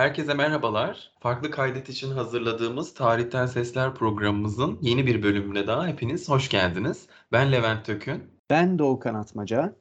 Herkese merhabalar. Farklı kaydet için hazırladığımız Tarihten Sesler programımızın yeni bir bölümüne daha hepiniz hoş geldiniz. Ben Levent Tökün. Ben Doğukan Atmaca.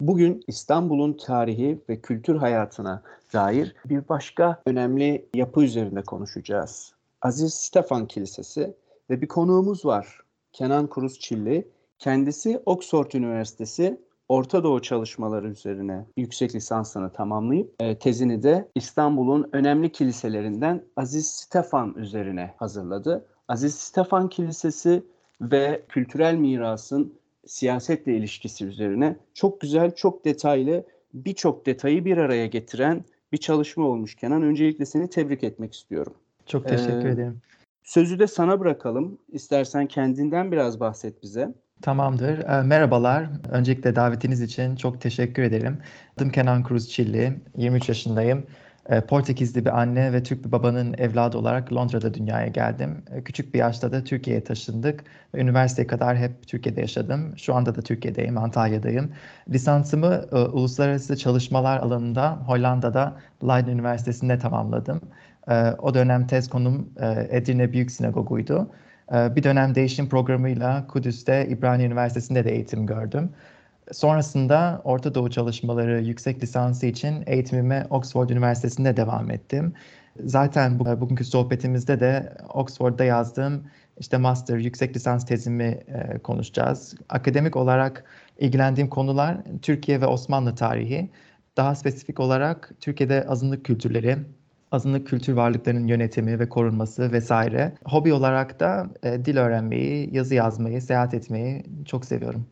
Bugün İstanbul'un tarihi ve kültür hayatına dair bir başka önemli yapı üzerinde konuşacağız. Aziz Stefan Kilisesi ve bir konuğumuz var. Kenan Kuruz Çilli. Kendisi Oxford Üniversitesi Orta Doğu çalışmaları üzerine yüksek lisansını tamamlayıp e, tezini de İstanbul'un önemli kiliselerinden Aziz Stefan üzerine hazırladı. Aziz Stefan Kilisesi ve kültürel mirasın siyasetle ilişkisi üzerine çok güzel, çok detaylı, birçok detayı bir araya getiren bir çalışma olmuş Kenan. Öncelikle seni tebrik etmek istiyorum. Çok teşekkür ee, ederim. Sözü de sana bırakalım. İstersen kendinden biraz bahset bize. Tamamdır. E, merhabalar. Öncelikle davetiniz için çok teşekkür ederim. Adım Kenan Cruz Çilli. 23 yaşındayım. E, Portekizli bir anne ve Türk bir babanın evladı olarak Londra'da dünyaya geldim. E, küçük bir yaşta da Türkiye'ye taşındık. Üniversiteye kadar hep Türkiye'de yaşadım. Şu anda da Türkiye'deyim, Antalya'dayım. Lisansımı e, uluslararası çalışmalar alanında Hollanda'da Leiden Üniversitesi'nde tamamladım. O dönem tez konum e, Edirne Büyük Sinagogu'ydu. E, bir dönem değişim programıyla Kudüs'te İbrani Üniversitesi'nde de eğitim gördüm. Sonrasında Orta Doğu çalışmaları yüksek lisansı için eğitimime Oxford Üniversitesi'nde devam ettim. Zaten bu, bugünkü sohbetimizde de Oxford'da yazdığım işte master yüksek lisans tezimi e, konuşacağız. Akademik olarak ilgilendiğim konular Türkiye ve Osmanlı tarihi. Daha spesifik olarak Türkiye'de azınlık kültürleri, azınlık kültür varlıklarının yönetimi ve korunması vesaire. Hobi olarak da e, dil öğrenmeyi, yazı yazmayı, seyahat etmeyi çok seviyorum.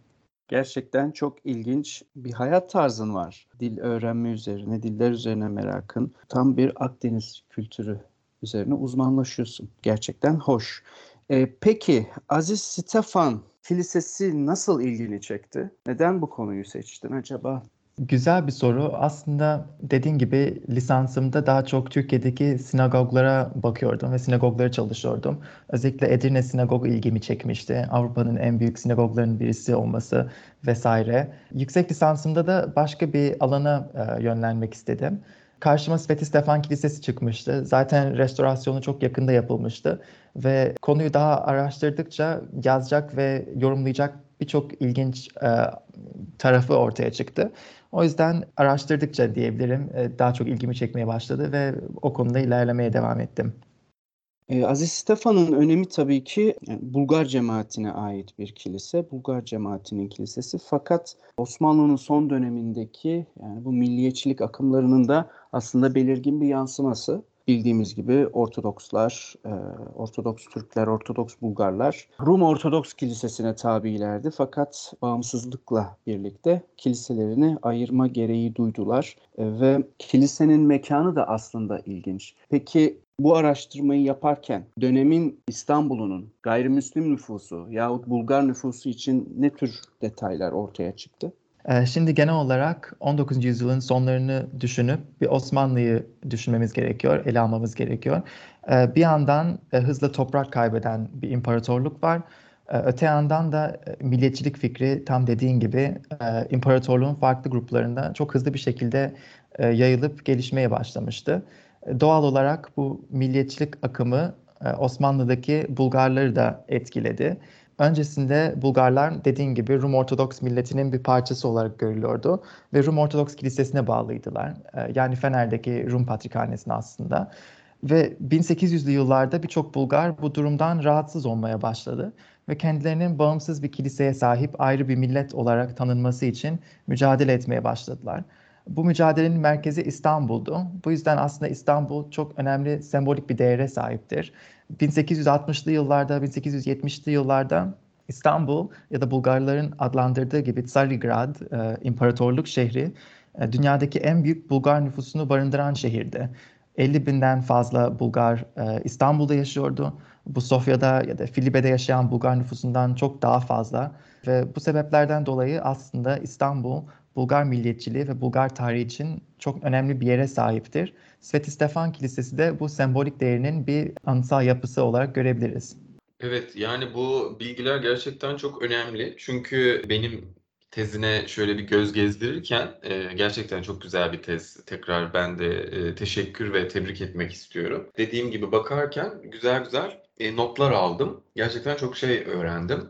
Gerçekten çok ilginç bir hayat tarzın var. Dil öğrenme üzerine, diller üzerine merakın. Tam bir Akdeniz kültürü üzerine uzmanlaşıyorsun. Gerçekten hoş. Ee, peki Aziz Stefan Kilisesi nasıl ilgini çekti? Neden bu konuyu seçtin acaba? Güzel bir soru. Aslında dediğin gibi lisansımda daha çok Türkiye'deki sinagoglara bakıyordum ve sinagoglara çalışıyordum. Özellikle Edirne Sinagogu ilgimi çekmişti. Avrupa'nın en büyük sinagoglarının birisi olması vesaire. Yüksek lisansımda da başka bir alana e, yönlenmek istedim. Karşıma Sveti Stefan Kilisesi çıkmıştı. Zaten restorasyonu çok yakında yapılmıştı ve konuyu daha araştırdıkça yazacak ve yorumlayacak birçok ilginç e, tarafı ortaya çıktı. O yüzden araştırdıkça diyebilirim e, daha çok ilgimi çekmeye başladı ve o konuda ilerlemeye devam ettim. E, Aziz Stefan'ın önemi tabii ki yani Bulgar cemaatine ait bir kilise. Bulgar cemaatinin kilisesi. Fakat Osmanlı'nın son dönemindeki yani bu milliyetçilik akımlarının da aslında belirgin bir yansıması bildiğimiz gibi Ortodokslar, e, Ortodoks Türkler, Ortodoks Bulgarlar Rum Ortodoks Kilisesi'ne tabilerdi. Fakat bağımsızlıkla birlikte kiliselerini ayırma gereği duydular e, ve kilisenin mekanı da aslında ilginç. Peki bu araştırmayı yaparken dönemin İstanbul'unun gayrimüslim nüfusu yahut Bulgar nüfusu için ne tür detaylar ortaya çıktı? Ee, şimdi genel olarak 19. yüzyılın sonlarını düşünüp bir Osmanlı'yı düşünmemiz gerekiyor, ele almamız gerekiyor. Ee, bir yandan e, hızla toprak kaybeden bir imparatorluk var. Ee, öte yandan da e, milliyetçilik fikri tam dediğin gibi e, imparatorluğun farklı gruplarında çok hızlı bir şekilde yayılıp gelişmeye başlamıştı. Doğal olarak bu milliyetçilik akımı Osmanlı'daki Bulgarları da etkiledi. Öncesinde Bulgarlar dediğin gibi Rum Ortodoks milletinin bir parçası olarak görülüyordu ve Rum Ortodoks Kilisesi'ne bağlıydılar. Ee, yani Fener'deki Rum Patrikhanesi'ne aslında. Ve 1800'lü yıllarda birçok Bulgar bu durumdan rahatsız olmaya başladı ve kendilerinin bağımsız bir kiliseye sahip ayrı bir millet olarak tanınması için mücadele etmeye başladılar. Bu mücadelenin merkezi İstanbul'du. Bu yüzden aslında İstanbul çok önemli sembolik bir değere sahiptir. 1860'lı yıllarda, 1870'li yıllarda İstanbul ya da Bulgarların adlandırdığı gibi Tsarigrad, e, imparatorluk şehri, e, dünyadaki en büyük Bulgar nüfusunu barındıran şehirdi. 50 binden fazla Bulgar e, İstanbul'da yaşıyordu. Bu Sofya'da ya da Filibe'de yaşayan Bulgar nüfusundan çok daha fazla. Ve bu sebeplerden dolayı aslında İstanbul Bulgar milliyetçiliği ve Bulgar tarihi için çok önemli bir yere sahiptir. Sveti Stefan Kilisesi de bu sembolik değerinin bir anıtsal yapısı olarak görebiliriz. Evet yani bu bilgiler gerçekten çok önemli. Çünkü benim tezine şöyle bir göz gezdirirken e, gerçekten çok güzel bir tez. Tekrar ben de e, teşekkür ve tebrik etmek istiyorum. Dediğim gibi bakarken güzel güzel e, notlar aldım. Gerçekten çok şey öğrendim.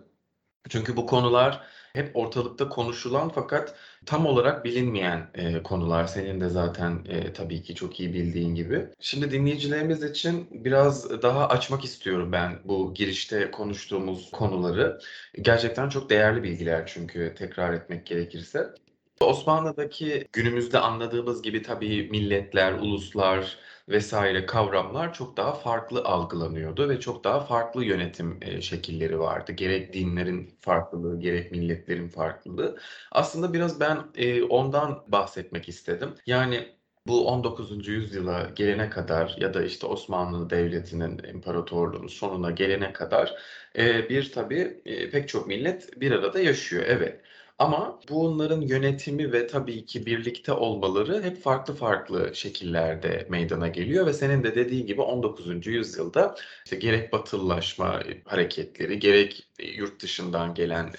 Çünkü bu konular hep ortalıkta konuşulan fakat tam olarak bilinmeyen e, konular. Senin de zaten e, tabii ki çok iyi bildiğin gibi. Şimdi dinleyicilerimiz için biraz daha açmak istiyorum ben bu girişte konuştuğumuz konuları. Gerçekten çok değerli bilgiler çünkü tekrar etmek gerekirse. Osmanlı'daki günümüzde anladığımız gibi tabii milletler, uluslar vesaire kavramlar çok daha farklı algılanıyordu ve çok daha farklı yönetim e, şekilleri vardı. Gerek dinlerin farklılığı, gerek milletlerin farklılığı. Aslında biraz ben e, ondan bahsetmek istedim. Yani bu 19. yüzyıla gelene kadar ya da işte Osmanlı Devleti'nin imparatorluğunun sonuna gelene kadar e, bir tabii pek çok millet bir arada yaşıyor. Evet. Ama bunların yönetimi ve tabii ki birlikte olmaları hep farklı farklı şekillerde meydana geliyor ve senin de dediğin gibi 19. yüzyılda işte gerek batılılaşma hareketleri, gerek yurt dışından gelen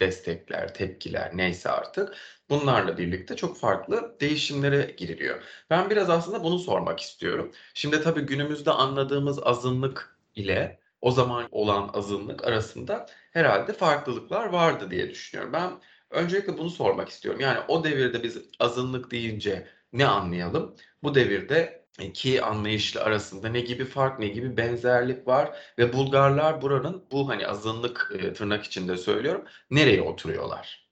destekler, tepkiler neyse artık bunlarla birlikte çok farklı değişimlere giriliyor. Ben biraz aslında bunu sormak istiyorum. Şimdi tabii günümüzde anladığımız azınlık ile o zaman olan azınlık arasında herhalde farklılıklar vardı diye düşünüyorum. Ben Öncelikle bunu sormak istiyorum. Yani o devirde biz azınlık deyince ne anlayalım? Bu devirde iki anlayışlı arasında ne gibi fark, ne gibi benzerlik var ve Bulgarlar buranın bu hani azınlık e, tırnak içinde söylüyorum nereye oturuyorlar?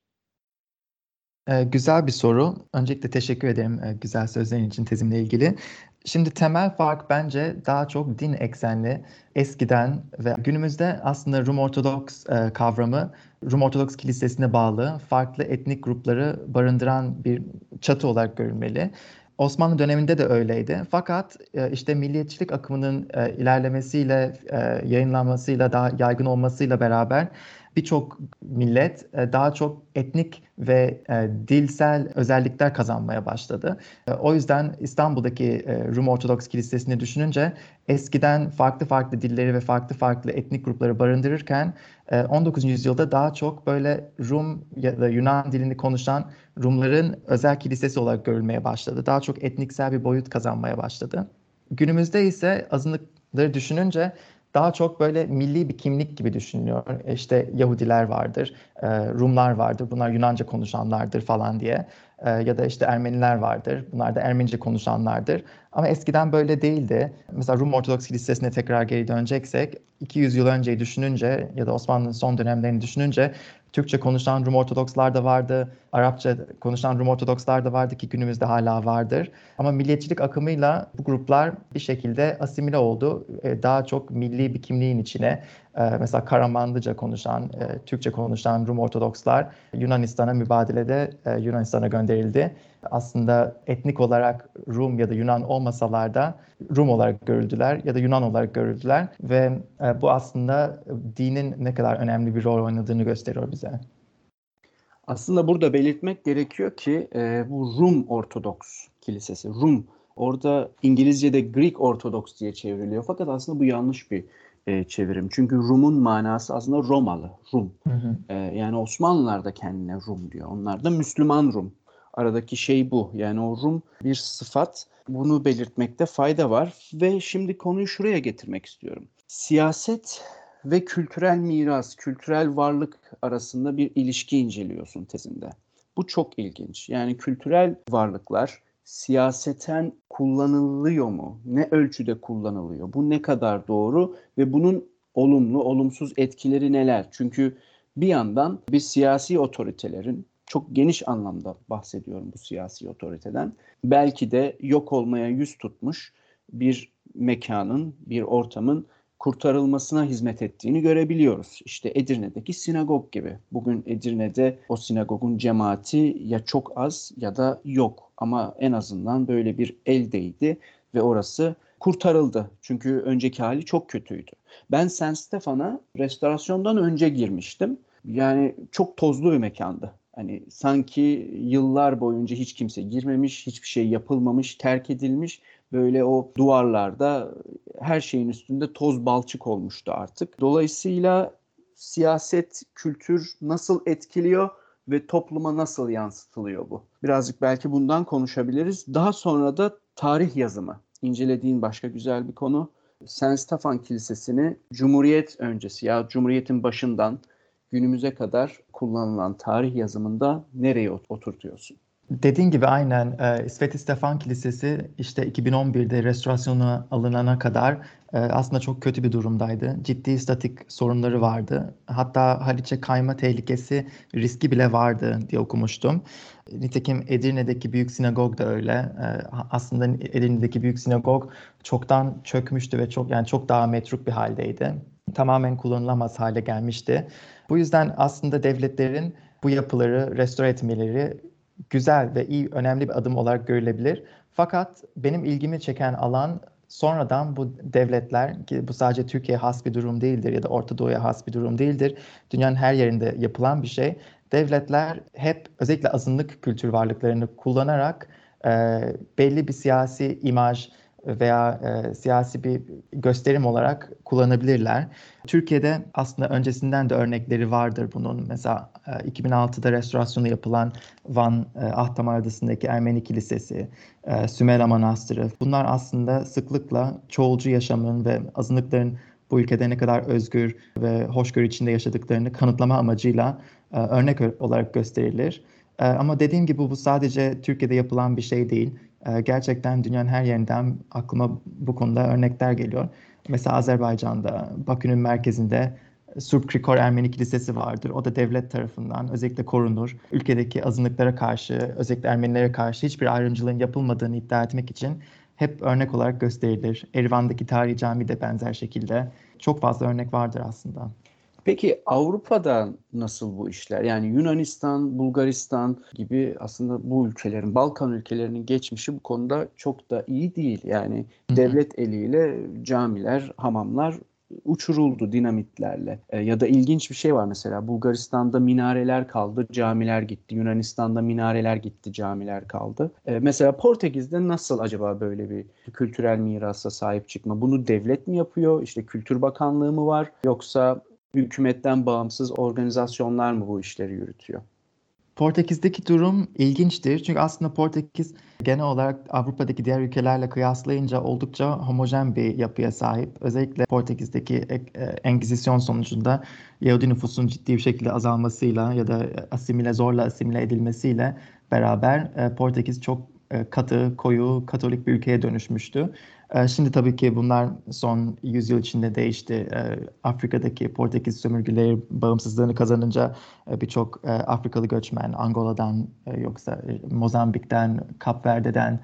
Ee, güzel bir soru. Öncelikle teşekkür ederim e, güzel sözlerin için tezimle ilgili. Şimdi temel fark bence daha çok din eksenli. Eskiden ve günümüzde aslında Rum Ortodoks e, kavramı Rum Ortodoks Kilisesi'ne bağlı farklı etnik grupları barındıran bir çatı olarak görülmeli. Osmanlı döneminde de öyleydi. Fakat e, işte milliyetçilik akımının e, ilerlemesiyle, e, yayınlanmasıyla, daha yaygın olmasıyla beraber birçok millet e, daha çok etnik ve e, dilsel özellikler kazanmaya başladı. E, o yüzden İstanbul'daki Rum Ortodoks Kilisesi'ni düşününce eskiden farklı farklı dilleri ve farklı farklı etnik grupları barındırırken e, 19. yüzyılda daha çok böyle Rum ya da Yunan dilini konuşan Rumların özel kilisesi olarak görülmeye başladı. Daha çok etniksel bir boyut kazanmaya başladı. Günümüzde ise azınlıkları düşününce daha çok böyle milli bir kimlik gibi düşünülüyor. İşte Yahudiler vardır, e, Rumlar vardır, bunlar Yunanca konuşanlardır falan diye. E, ya da işte Ermeniler vardır, bunlar da Ermenice konuşanlardır. Ama eskiden böyle değildi. Mesela Rum Ortodoks Kilisesi'ne tekrar geri döneceksek, 200 yıl önceyi düşününce ya da Osmanlı'nın son dönemlerini düşününce Türkçe konuşan Rum Ortodokslar da vardı, Arapça konuşan Rum Ortodokslar da vardı ki günümüzde hala vardır. Ama milliyetçilik akımıyla bu gruplar bir şekilde asimile oldu. E, daha çok milli bir kimliğin içine e, mesela Karamanlıca konuşan, e, Türkçe konuşan Rum Ortodokslar Yunanistan'a mübadelede Yunanistan'a gönderildi. Aslında etnik olarak Rum ya da Yunan olmasalar da Rum olarak görüldüler ya da Yunan olarak görüldüler ve bu aslında dinin ne kadar önemli bir rol oynadığını gösteriyor bize. Aslında burada belirtmek gerekiyor ki e, bu Rum Ortodoks Kilisesi, Rum orada İngilizce'de Greek Ortodoks diye çevriliyor. Fakat aslında bu yanlış bir e, çevirim. Çünkü Rum'un manası aslında Romalı, Rum. Hı hı. E, yani Osmanlılar da kendine Rum diyor. Onlar da Müslüman Rum. Aradaki şey bu. Yani o Rum bir sıfat. Bunu belirtmekte fayda var. Ve şimdi konuyu şuraya getirmek istiyorum. Siyaset ve kültürel miras, kültürel varlık arasında bir ilişki inceliyorsun tezinde. Bu çok ilginç. Yani kültürel varlıklar siyaseten kullanılıyor mu? Ne ölçüde kullanılıyor? Bu ne kadar doğru ve bunun olumlu, olumsuz etkileri neler? Çünkü bir yandan bir siyasi otoritelerin çok geniş anlamda bahsediyorum bu siyasi otoriteden. Belki de yok olmaya yüz tutmuş bir mekanın, bir ortamın kurtarılmasına hizmet ettiğini görebiliyoruz. İşte Edirne'deki sinagog gibi. Bugün Edirne'de o sinagogun cemaati ya çok az ya da yok. Ama en azından böyle bir eldeydi ve orası kurtarıldı. Çünkü önceki hali çok kötüydü. Ben San Stefan'a restorasyondan önce girmiştim. Yani çok tozlu bir mekandı. Hani sanki yıllar boyunca hiç kimse girmemiş, hiçbir şey yapılmamış, terk edilmiş. Böyle o duvarlarda her şeyin üstünde toz balçık olmuştu artık. Dolayısıyla siyaset, kültür nasıl etkiliyor ve topluma nasıl yansıtılıyor bu? Birazcık belki bundan konuşabiliriz. Daha sonra da tarih yazımı. İncelediğin başka güzel bir konu. Sen Stefan Kilisesi'ni Cumhuriyet öncesi ya Cumhuriyet'in başından günümüze kadar kullanılan tarih yazımında nereye oturtuyorsun? Dediğin gibi aynen e, Sveti Stefan Kilisesi işte 2011'de restorasyona alınana kadar e, aslında çok kötü bir durumdaydı. Ciddi statik sorunları vardı. Hatta Haliç'e kayma tehlikesi riski bile vardı diye okumuştum. Nitekim Edirne'deki büyük sinagog da öyle. E, aslında Edirne'deki büyük sinagog çoktan çökmüştü ve çok yani çok daha metruk bir haldeydi. Tamamen kullanılamaz hale gelmişti. Bu yüzden aslında devletlerin bu yapıları restore etmeleri güzel ve iyi, önemli bir adım olarak görülebilir. Fakat benim ilgimi çeken alan sonradan bu devletler ki bu sadece Türkiye has bir durum değildir ya da Orta Doğu'ya has bir durum değildir. Dünyanın her yerinde yapılan bir şey. Devletler hep özellikle azınlık kültür varlıklarını kullanarak e, belli bir siyasi imaj, veya e, siyasi bir gösterim olarak kullanabilirler. Türkiye'de aslında öncesinden de örnekleri vardır bunun. Mesela e, 2006'da restorasyonu yapılan Van e, Ahtamar Adası'ndaki Ermeni Kilisesi, e, Sümela Manastırı. Bunlar aslında sıklıkla çoğulcu yaşamın ve azınlıkların bu ülkede ne kadar özgür ve hoşgörü içinde yaşadıklarını kanıtlama amacıyla e, örnek olarak gösterilir. E, ama dediğim gibi bu sadece Türkiye'de yapılan bir şey değil ee, gerçekten dünyanın her yerinden aklıma bu konuda örnekler geliyor. Mesela Azerbaycan'da, Bakü'nün merkezinde Surp Krikor Ermeni Kilisesi vardır. O da devlet tarafından özellikle korunur. Ülkedeki azınlıklara karşı, özellikle Ermenilere karşı hiçbir ayrımcılığın yapılmadığını iddia etmek için hep örnek olarak gösterilir. Erivan'daki tarihi cami de benzer şekilde. Çok fazla örnek vardır aslında. Peki Avrupa'da nasıl bu işler? Yani Yunanistan, Bulgaristan gibi aslında bu ülkelerin, Balkan ülkelerinin geçmişi bu konuda çok da iyi değil. Yani Hı-hı. devlet eliyle camiler, hamamlar uçuruldu dinamitlerle. E, ya da ilginç bir şey var mesela Bulgaristan'da minareler kaldı, camiler gitti. Yunanistan'da minareler gitti, camiler kaldı. E, mesela Portekiz'de nasıl acaba böyle bir kültürel mirasa sahip çıkma? Bunu devlet mi yapıyor? İşte Kültür Bakanlığı mı var? Yoksa hükümetten bağımsız organizasyonlar mı bu işleri yürütüyor? Portekiz'deki durum ilginçtir. Çünkü aslında Portekiz genel olarak Avrupa'daki diğer ülkelerle kıyaslayınca oldukça homojen bir yapıya sahip. Özellikle Portekiz'deki e, Engizisyon sonucunda Yahudi nüfusun ciddi bir şekilde azalmasıyla ya da asimile zorla asimile edilmesiyle beraber e, Portekiz çok e, katı, koyu, katolik bir ülkeye dönüşmüştü. Ee, şimdi tabii ki bunlar son yüzyıl içinde değişti. Ee, Afrika'daki Portekiz sömürgeleri bağımsızlığını kazanınca e, birçok e, Afrikalı göçmen Angola'dan e, yoksa Mozambik'ten, Kapverde'den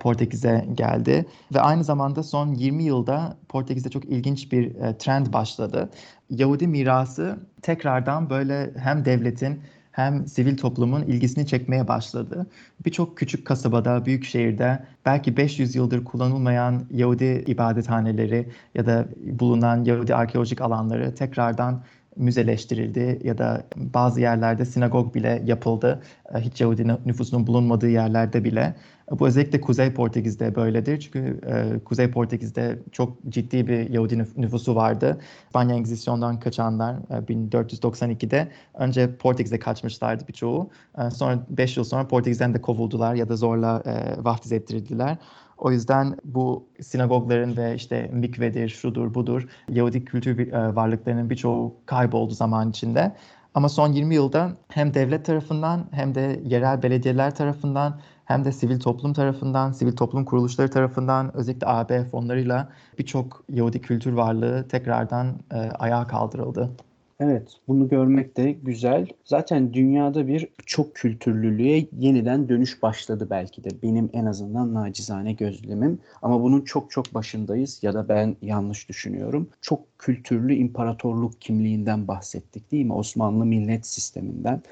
Portekiz'e geldi. Ve aynı zamanda son 20 yılda Portekiz'de çok ilginç bir trend başladı. Yahudi mirası tekrardan böyle hem devletin hem sivil toplumun ilgisini çekmeye başladı. Birçok küçük kasabada, büyük şehirde belki 500 yıldır kullanılmayan Yahudi ibadethaneleri ya da bulunan Yahudi arkeolojik alanları tekrardan müzeleştirildi ya da bazı yerlerde sinagog bile yapıldı. E, hiç Yahudi nüfusunun bulunmadığı yerlerde bile. Bu özellikle Kuzey Portekiz'de böyledir. Çünkü e, Kuzey Portekiz'de çok ciddi bir Yahudi nüfusu vardı. İspanya Engizisyon'dan kaçanlar e, 1492'de önce Portekiz'e kaçmışlardı birçoğu. E, sonra 5 yıl sonra Portekiz'den de kovuldular ya da zorla e, vaftiz ettirildiler. O yüzden bu sinagogların ve işte mikvedir, şudur, budur Yahudi kültür e, varlıklarının birçoğu kayboldu zaman içinde. Ama son 20 yılda hem devlet tarafından hem de yerel belediyeler tarafından hem de sivil toplum tarafından, sivil toplum kuruluşları tarafından özellikle AB fonlarıyla birçok Yahudi kültür varlığı tekrardan e, ayağa kaldırıldı. Evet, bunu görmek de güzel. Zaten dünyada bir çok kültürlülüğe yeniden dönüş başladı belki de. Benim en azından nacizane gözlemim. Ama bunun çok çok başındayız ya da ben yanlış düşünüyorum. Çok kültürlü imparatorluk kimliğinden bahsettik değil mi? Osmanlı millet sisteminden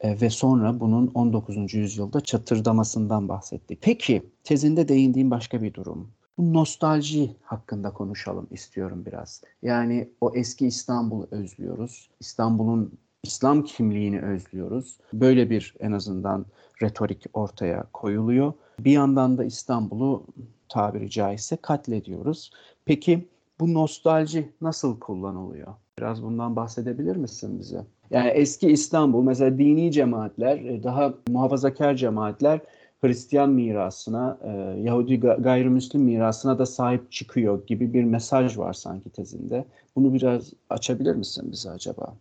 e, ve sonra bunun 19. yüzyılda çatırdamasından bahsettik. Peki tezinde değindiğim başka bir durum. Bu nostalji hakkında konuşalım istiyorum biraz. Yani o eski İstanbul'u özlüyoruz. İstanbul'un İslam kimliğini özlüyoruz. Böyle bir en azından retorik ortaya koyuluyor. Bir yandan da İstanbul'u tabiri caizse katlediyoruz. Peki bu nostalji nasıl kullanılıyor? Biraz bundan bahsedebilir misin bize? Yani eski İstanbul mesela dini cemaatler, e, daha muhafazakar cemaatler Hristiyan mirasına, e, Yahudi gayrimüslim mirasına da sahip çıkıyor gibi bir mesaj var sanki tezinde. Bunu biraz açabilir misin bize acaba?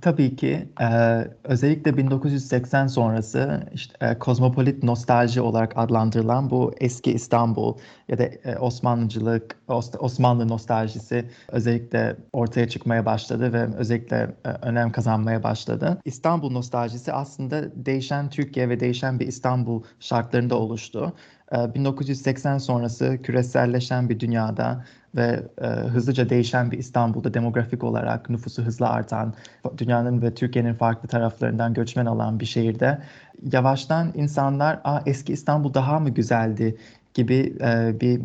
Tabii ki. Ee, özellikle 1980 sonrası işte e, kozmopolit nostalji olarak adlandırılan bu eski İstanbul ya da e, Osmanlıcılık, Os- Osmanlı nostaljisi özellikle ortaya çıkmaya başladı ve özellikle e, önem kazanmaya başladı. İstanbul nostaljisi aslında değişen Türkiye ve değişen bir İstanbul şartlarında oluştu. 1980 sonrası küreselleşen bir dünyada ve e, hızlıca değişen bir İstanbul'da demografik olarak nüfusu hızla artan, dünyanın ve Türkiye'nin farklı taraflarından göçmen alan bir şehirde yavaştan insanlar Aa, eski İstanbul daha mı güzeldi gibi e, bir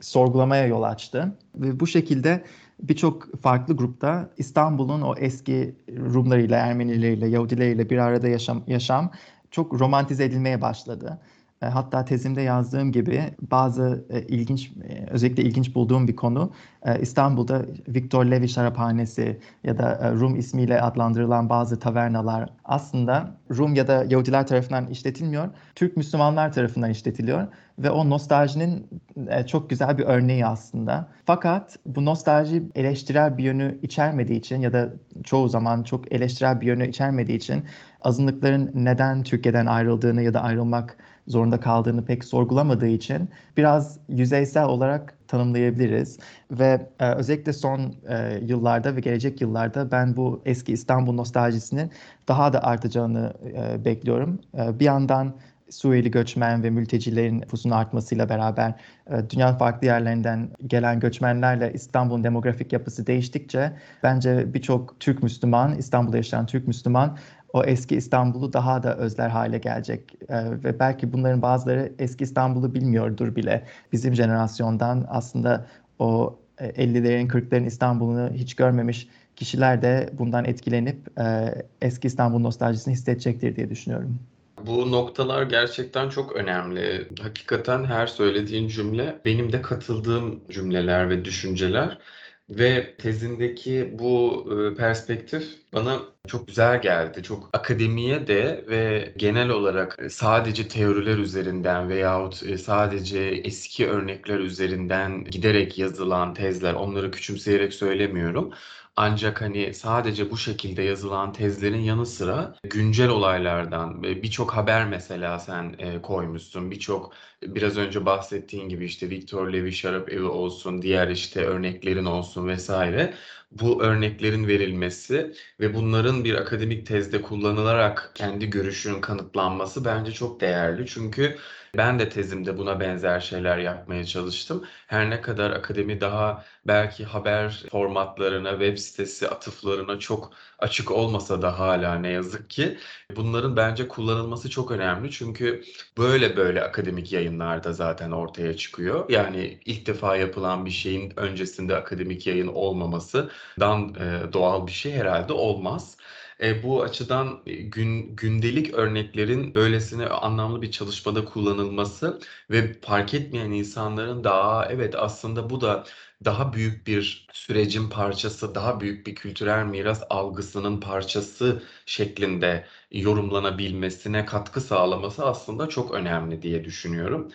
sorgulamaya yol açtı. Ve bu şekilde birçok farklı grupta İstanbul'un o eski Rumlarıyla, Ermenileriyle, Yahudileriyle bir arada yaşam, yaşam çok romantize edilmeye başladı. E, hatta tezimde yazdığım gibi bazı e, ilginç, e, özellikle ilginç bulduğum bir konu İstanbul'da Victor Levi Şaraphanesi ya da Rum ismiyle adlandırılan bazı tavernalar aslında Rum ya da Yahudiler tarafından işletilmiyor, Türk Müslümanlar tarafından işletiliyor ve o nostaljinin çok güzel bir örneği aslında. Fakat bu nostalji eleştirel bir yönü içermediği için ya da çoğu zaman çok eleştirel bir yönü içermediği için azınlıkların neden Türkiye'den ayrıldığını ya da ayrılmak zorunda kaldığını pek sorgulamadığı için biraz yüzeysel olarak tanımlayabiliriz. Ve e, özellikle son e, yıllarda ve gelecek yıllarda ben bu eski İstanbul nostaljisinin daha da artacağını e, bekliyorum. E, bir yandan Suriyeli göçmen ve mültecilerin nüfusun artmasıyla beraber e, dünyanın farklı yerlerinden gelen göçmenlerle İstanbul'un demografik yapısı değiştikçe bence birçok Türk Müslüman, İstanbul'da yaşayan Türk Müslüman o eski İstanbul'u daha da özler hale gelecek. Ee, ve belki bunların bazıları eski İstanbul'u bilmiyordur bile. Bizim jenerasyondan aslında o 50'lerin e, 40'ların İstanbul'unu hiç görmemiş kişiler de bundan etkilenip e, eski İstanbul nostaljisini hissedecektir diye düşünüyorum. Bu noktalar gerçekten çok önemli. Hakikaten her söylediğin cümle benim de katıldığım cümleler ve düşünceler. Ve tezindeki bu e, perspektif bana çok güzel geldi. Çok akademiye de ve genel olarak sadece teoriler üzerinden veyahut e, sadece eski örnekler üzerinden giderek yazılan tezler, onları küçümseyerek söylemiyorum. Ancak hani sadece bu şekilde yazılan tezlerin yanı sıra güncel olaylardan birçok haber mesela sen e, koymuşsun. Birçok biraz önce bahsettiğin gibi işte Victor Levi şarap evi olsun, diğer işte örneklerin olsun vesaire. Bu örneklerin verilmesi ve bunların bir akademik tezde kullanılarak kendi görüşünün kanıtlanması bence çok değerli. Çünkü ben de tezimde buna benzer şeyler yapmaya çalıştım. Her ne kadar akademi daha belki haber formatlarına, web sitesi atıflarına çok açık olmasa da hala ne yazık ki bunların bence kullanılması çok önemli. Çünkü böyle böyle akademik yayınlarda zaten ortaya çıkıyor. Yani ilk defa yapılan bir şeyin öncesinde akademik yayın olmamasından e, doğal bir şey herhalde olmaz. E, bu açıdan e, gün, gündelik örneklerin böylesine anlamlı bir çalışmada kullanılması ve fark etmeyen insanların daha evet aslında bu da daha büyük bir sürecin parçası, daha büyük bir kültürel miras algısının parçası şeklinde yorumlanabilmesine katkı sağlaması aslında çok önemli diye düşünüyorum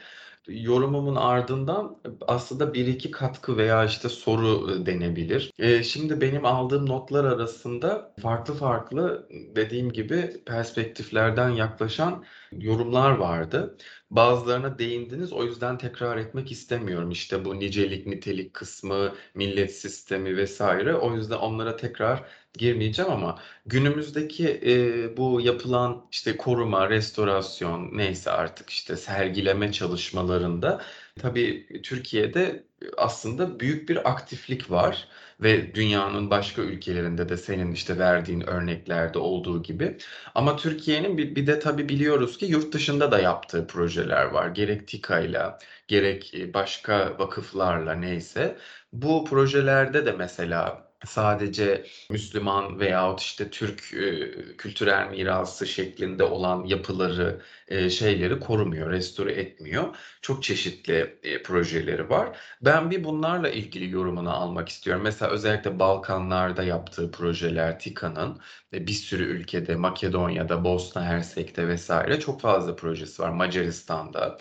yorumumun ardından aslında bir iki katkı veya işte soru e, denebilir. E, şimdi benim aldığım notlar arasında farklı farklı dediğim gibi perspektiflerden yaklaşan yorumlar vardı. Bazılarına değindiniz o yüzden tekrar etmek istemiyorum. İşte bu nicelik nitelik kısmı, millet sistemi vesaire. O yüzden onlara tekrar girmeyeceğim ama günümüzdeki e, bu yapılan işte koruma, restorasyon neyse artık işte sergileme çalışmalarında tabii Türkiye'de aslında büyük bir aktiflik var ve dünyanın başka ülkelerinde de senin işte verdiğin örneklerde olduğu gibi. Ama Türkiye'nin bir, bir de tabii biliyoruz ki yurt dışında da yaptığı projeler var. Gerek TİKA'yla, gerek başka vakıflarla neyse. Bu projelerde de mesela sadece Müslüman veyahut işte Türk e, kültürel mirası şeklinde olan yapıları, e, şeyleri korumuyor, restore etmiyor. Çok çeşitli e, projeleri var. Ben bir bunlarla ilgili yorumunu almak istiyorum. Mesela özellikle Balkanlarda yaptığı projeler TİKA'nın e, bir sürü ülkede, Makedonya'da, Bosna Hersek'te vesaire çok fazla projesi var. Macaristan'da.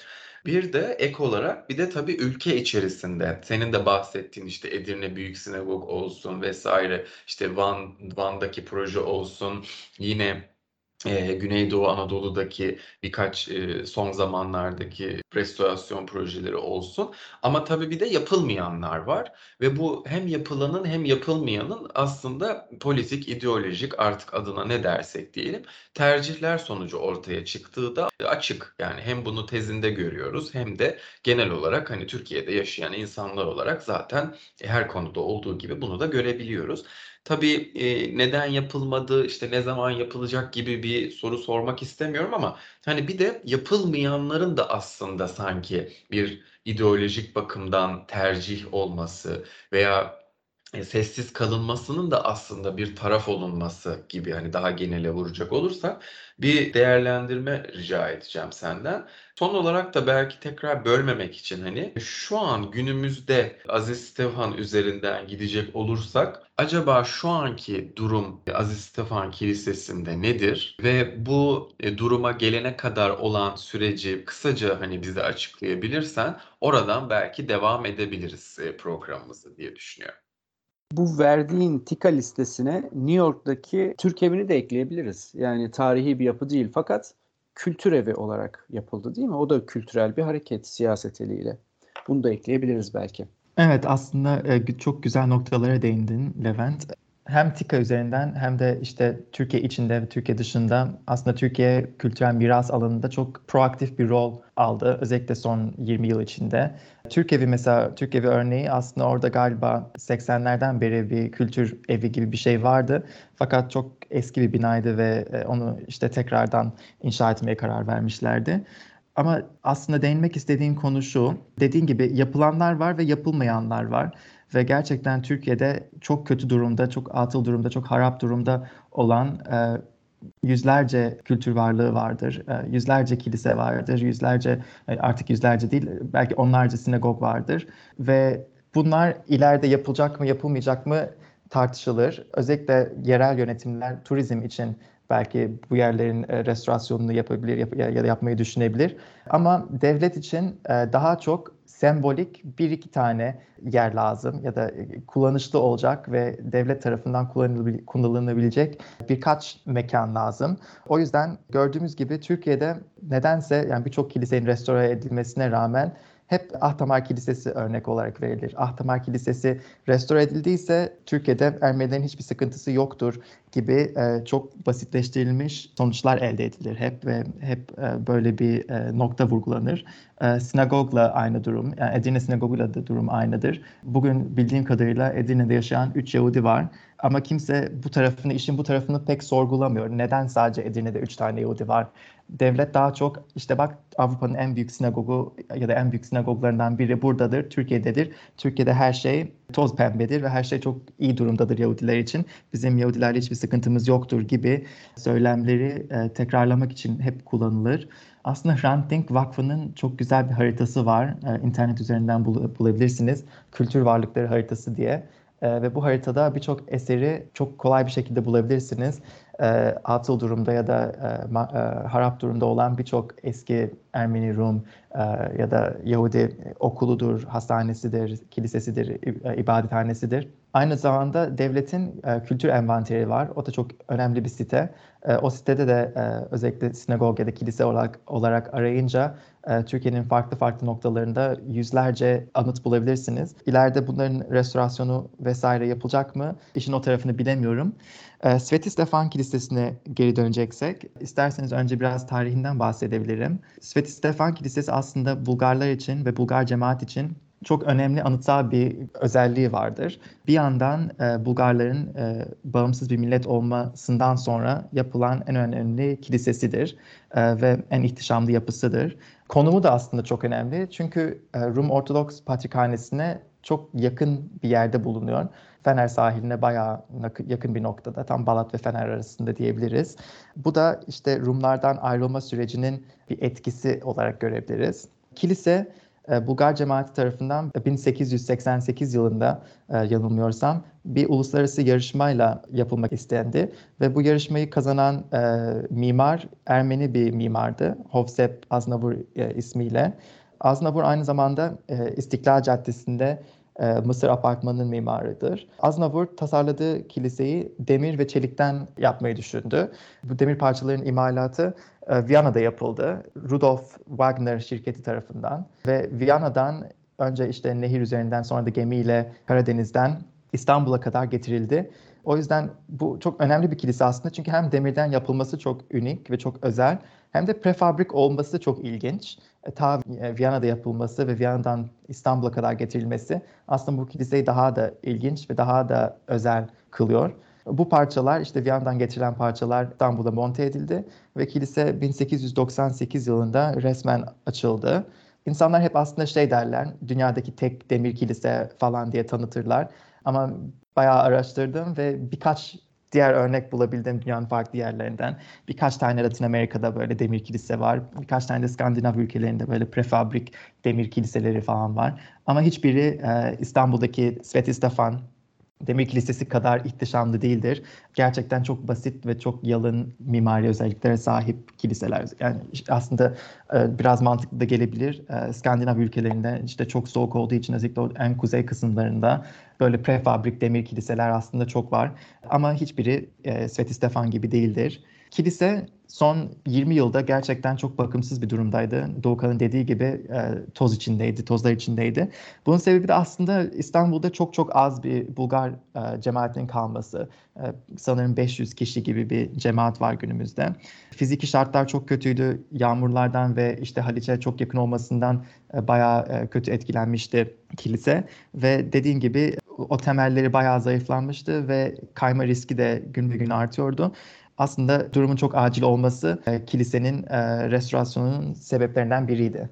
Bir de ek olarak bir de tabii ülke içerisinde senin de bahsettiğin işte Edirne Büyük Sinagog olsun vesaire işte Van Van'daki proje olsun yine e, Güneydoğu Anadolu'daki birkaç e, son zamanlardaki restorasyon projeleri olsun. Ama tabii bir de yapılmayanlar var ve bu hem yapılanın hem yapılmayanın aslında politik, ideolojik artık adına ne dersek diyelim tercihler sonucu ortaya çıktığı da açık. Yani hem bunu tezinde görüyoruz hem de genel olarak hani Türkiye'de yaşayan insanlar olarak zaten her konuda olduğu gibi bunu da görebiliyoruz. Tabii e, neden yapılmadı, işte ne zaman yapılacak gibi bir soru sormak istemiyorum ama hani bir de yapılmayanların da aslında sanki bir ideolojik bakımdan tercih olması veya e, sessiz kalınmasının da aslında bir taraf olunması gibi hani daha genele vuracak olursak bir değerlendirme rica edeceğim senden. Son olarak da belki tekrar bölmemek için hani şu an günümüzde Aziz Stefan üzerinden gidecek olursak acaba şu anki durum Aziz Stefan Kilisesi'nde nedir ve bu e, duruma gelene kadar olan süreci kısaca hani bize açıklayabilirsen oradan belki devam edebiliriz e, programımızı diye düşünüyorum. Bu verdiğin TİKA listesine New York'taki Türk evini de ekleyebiliriz. Yani tarihi bir yapı değil fakat kültür evi olarak yapıldı değil mi? O da kültürel bir hareket siyaset eliyle. Bunu da ekleyebiliriz belki. Evet aslında e, çok güzel noktalara değindin Levent hem TİKA üzerinden hem de işte Türkiye içinde ve Türkiye dışında aslında Türkiye kültürel miras alanında çok proaktif bir rol aldı. Özellikle son 20 yıl içinde. Türk evi mesela, Türk evi örneği aslında orada galiba 80'lerden beri bir kültür evi gibi bir şey vardı. Fakat çok eski bir binaydı ve e, onu işte tekrardan inşa etmeye karar vermişlerdi. Ama aslında değinmek istediğim konu şu. Dediğin gibi yapılanlar var ve yapılmayanlar var ve gerçekten Türkiye'de çok kötü durumda, çok atıl durumda, çok harap durumda olan e, yüzlerce kültür varlığı vardır, e, yüzlerce kilise vardır, yüzlerce e, artık yüzlerce değil belki onlarca sinagog vardır ve bunlar ileride yapılacak mı yapılmayacak mı tartışılır. Özellikle yerel yönetimler turizm için belki bu yerlerin e, restorasyonunu yapabilir yap, ya da yapmayı düşünebilir. Ama devlet için e, daha çok sembolik bir iki tane yer lazım ya da e, kullanışlı olacak ve devlet tarafından kullanılabilecek birkaç mekan lazım. O yüzden gördüğümüz gibi Türkiye'de nedense yani birçok kilisenin restore edilmesine rağmen hep Ahtamar Kilisesi örnek olarak verilir. Ahtamar Kilisesi restore edildiyse Türkiye'de Ermenilerin hiçbir sıkıntısı yoktur gibi e, çok basitleştirilmiş sonuçlar elde edilir hep ve hep e, böyle bir e, nokta vurgulanır. E, sinagogla aynı durum, yani Edirne sinagoguyla da durum aynıdır. Bugün bildiğim kadarıyla Edirne'de yaşayan 3 Yahudi var ama kimse bu tarafını, işin bu tarafını pek sorgulamıyor. Neden sadece Edirne'de 3 tane Yahudi var? Devlet daha çok işte bak Avrupa'nın en büyük sinagogu ya da en büyük sinagoglarından biri buradadır, Türkiye'dedir. Türkiye'de her şey toz pembedir ve her şey çok iyi durumdadır Yahudiler için. Bizim Yahudilerle hiçbir sıkıntımız yoktur gibi söylemleri e, tekrarlamak için hep kullanılır. Aslında Hrant Dink Vakfı'nın çok güzel bir haritası var. E, internet üzerinden bul- bulabilirsiniz. Kültür varlıkları haritası diye. E, ve bu haritada birçok eseri çok kolay bir şekilde bulabilirsiniz e, atıl durumda ya da e, ma, e, harap durumda olan birçok eski Ermeni Rum e, ya da Yahudi okuludur, hastanesidir, kilisesidir, e, ibadethanesidir. Aynı zamanda devletin e, kültür envanteri var. O da çok önemli bir site. E, o sitede de e, özellikle sinagog ya da kilise olarak, olarak arayınca e, Türkiye'nin farklı farklı noktalarında yüzlerce anıt bulabilirsiniz. İleride bunların restorasyonu vesaire yapılacak mı? İşin o tarafını bilemiyorum. E, Sveti Stefan Kilisesi'ne geri döneceksek, isterseniz önce biraz tarihinden bahsedebilirim. Sveti Stefan Kilisesi aslında Bulgarlar için ve Bulgar cemaat için çok önemli anıtsal bir özelliği vardır. Bir yandan e, Bulgarların e, bağımsız bir millet olmasından sonra yapılan en önemli kilisesidir e, ve en ihtişamlı yapısıdır. Konumu da aslında çok önemli çünkü Rum Ortodoks Patrikhanesi'ne çok yakın bir yerde bulunuyor. Fener sahiline bayağı yakın bir noktada, tam Balat ve Fener arasında diyebiliriz. Bu da işte Rumlardan ayrılma sürecinin bir etkisi olarak görebiliriz. Kilise e, Bulgar cemaati tarafından 1888 yılında e, yanılmıyorsam bir uluslararası yarışmayla yapılmak istendi ve bu yarışmayı kazanan e, mimar Ermeni bir mimardı. Hovsep Aznavur ismiyle. Aznavur aynı zamanda İstiklal Caddesi'nde Mısır Apartmanı'nın mimarıdır. Aznavur tasarladığı kiliseyi demir ve çelikten yapmayı düşündü. Bu demir parçaların imalatı e, Viyana'da yapıldı. Rudolf Wagner şirketi tarafından ve Viyana'dan önce işte nehir üzerinden sonra da gemiyle Karadeniz'den İstanbul'a kadar getirildi. O yüzden bu çok önemli bir kilise aslında çünkü hem demirden yapılması çok unik ve çok özel hem de prefabrik olması çok ilginç. E, ta e, Viyana'da yapılması ve Viyana'dan İstanbul'a kadar getirilmesi aslında bu kiliseyi daha da ilginç ve daha da özel kılıyor. Bu parçalar işte Viyana'dan getirilen parçalar İstanbul'da monte edildi ve kilise 1898 yılında resmen açıldı. İnsanlar hep aslında şey derler, dünyadaki tek demir kilise falan diye tanıtırlar. Ama bayağı araştırdım ve birkaç diğer örnek bulabildim dünyanın farklı yerlerinden. Birkaç tane Latin Amerika'da böyle demir kilise var. Birkaç tane de Skandinav ülkelerinde böyle prefabrik demir kiliseleri falan var. Ama hiçbiri e, İstanbul'daki Sveti Stefan Demir Kilisesi kadar ihtişamlı değildir. Gerçekten çok basit ve çok yalın mimari özelliklere sahip kiliseler. Yani aslında e, biraz mantıklı da gelebilir. E, Skandinav ülkelerinde işte çok soğuk olduğu için özellikle en kuzey kısımlarında böyle prefabrik demir kiliseler aslında çok var. Ama hiçbiri e, Sveti Stefan gibi değildir. Kilise son 20 yılda gerçekten çok bakımsız bir durumdaydı. Doğukan'ın dediği gibi e, toz içindeydi, tozlar içindeydi. Bunun sebebi de aslında İstanbul'da çok çok az bir Bulgar e, cemaatinin kalması. E, sanırım 500 kişi gibi bir cemaat var günümüzde. Fiziki şartlar çok kötüydü. Yağmurlardan ve işte Haliç'e çok yakın olmasından e, bayağı e, kötü etkilenmişti kilise. Ve dediğim gibi o temelleri bayağı zayıflanmıştı ve kayma riski de gün be gün artıyordu aslında durumun çok acil olması e, kilisenin e, restorasyonunun sebeplerinden biriydi.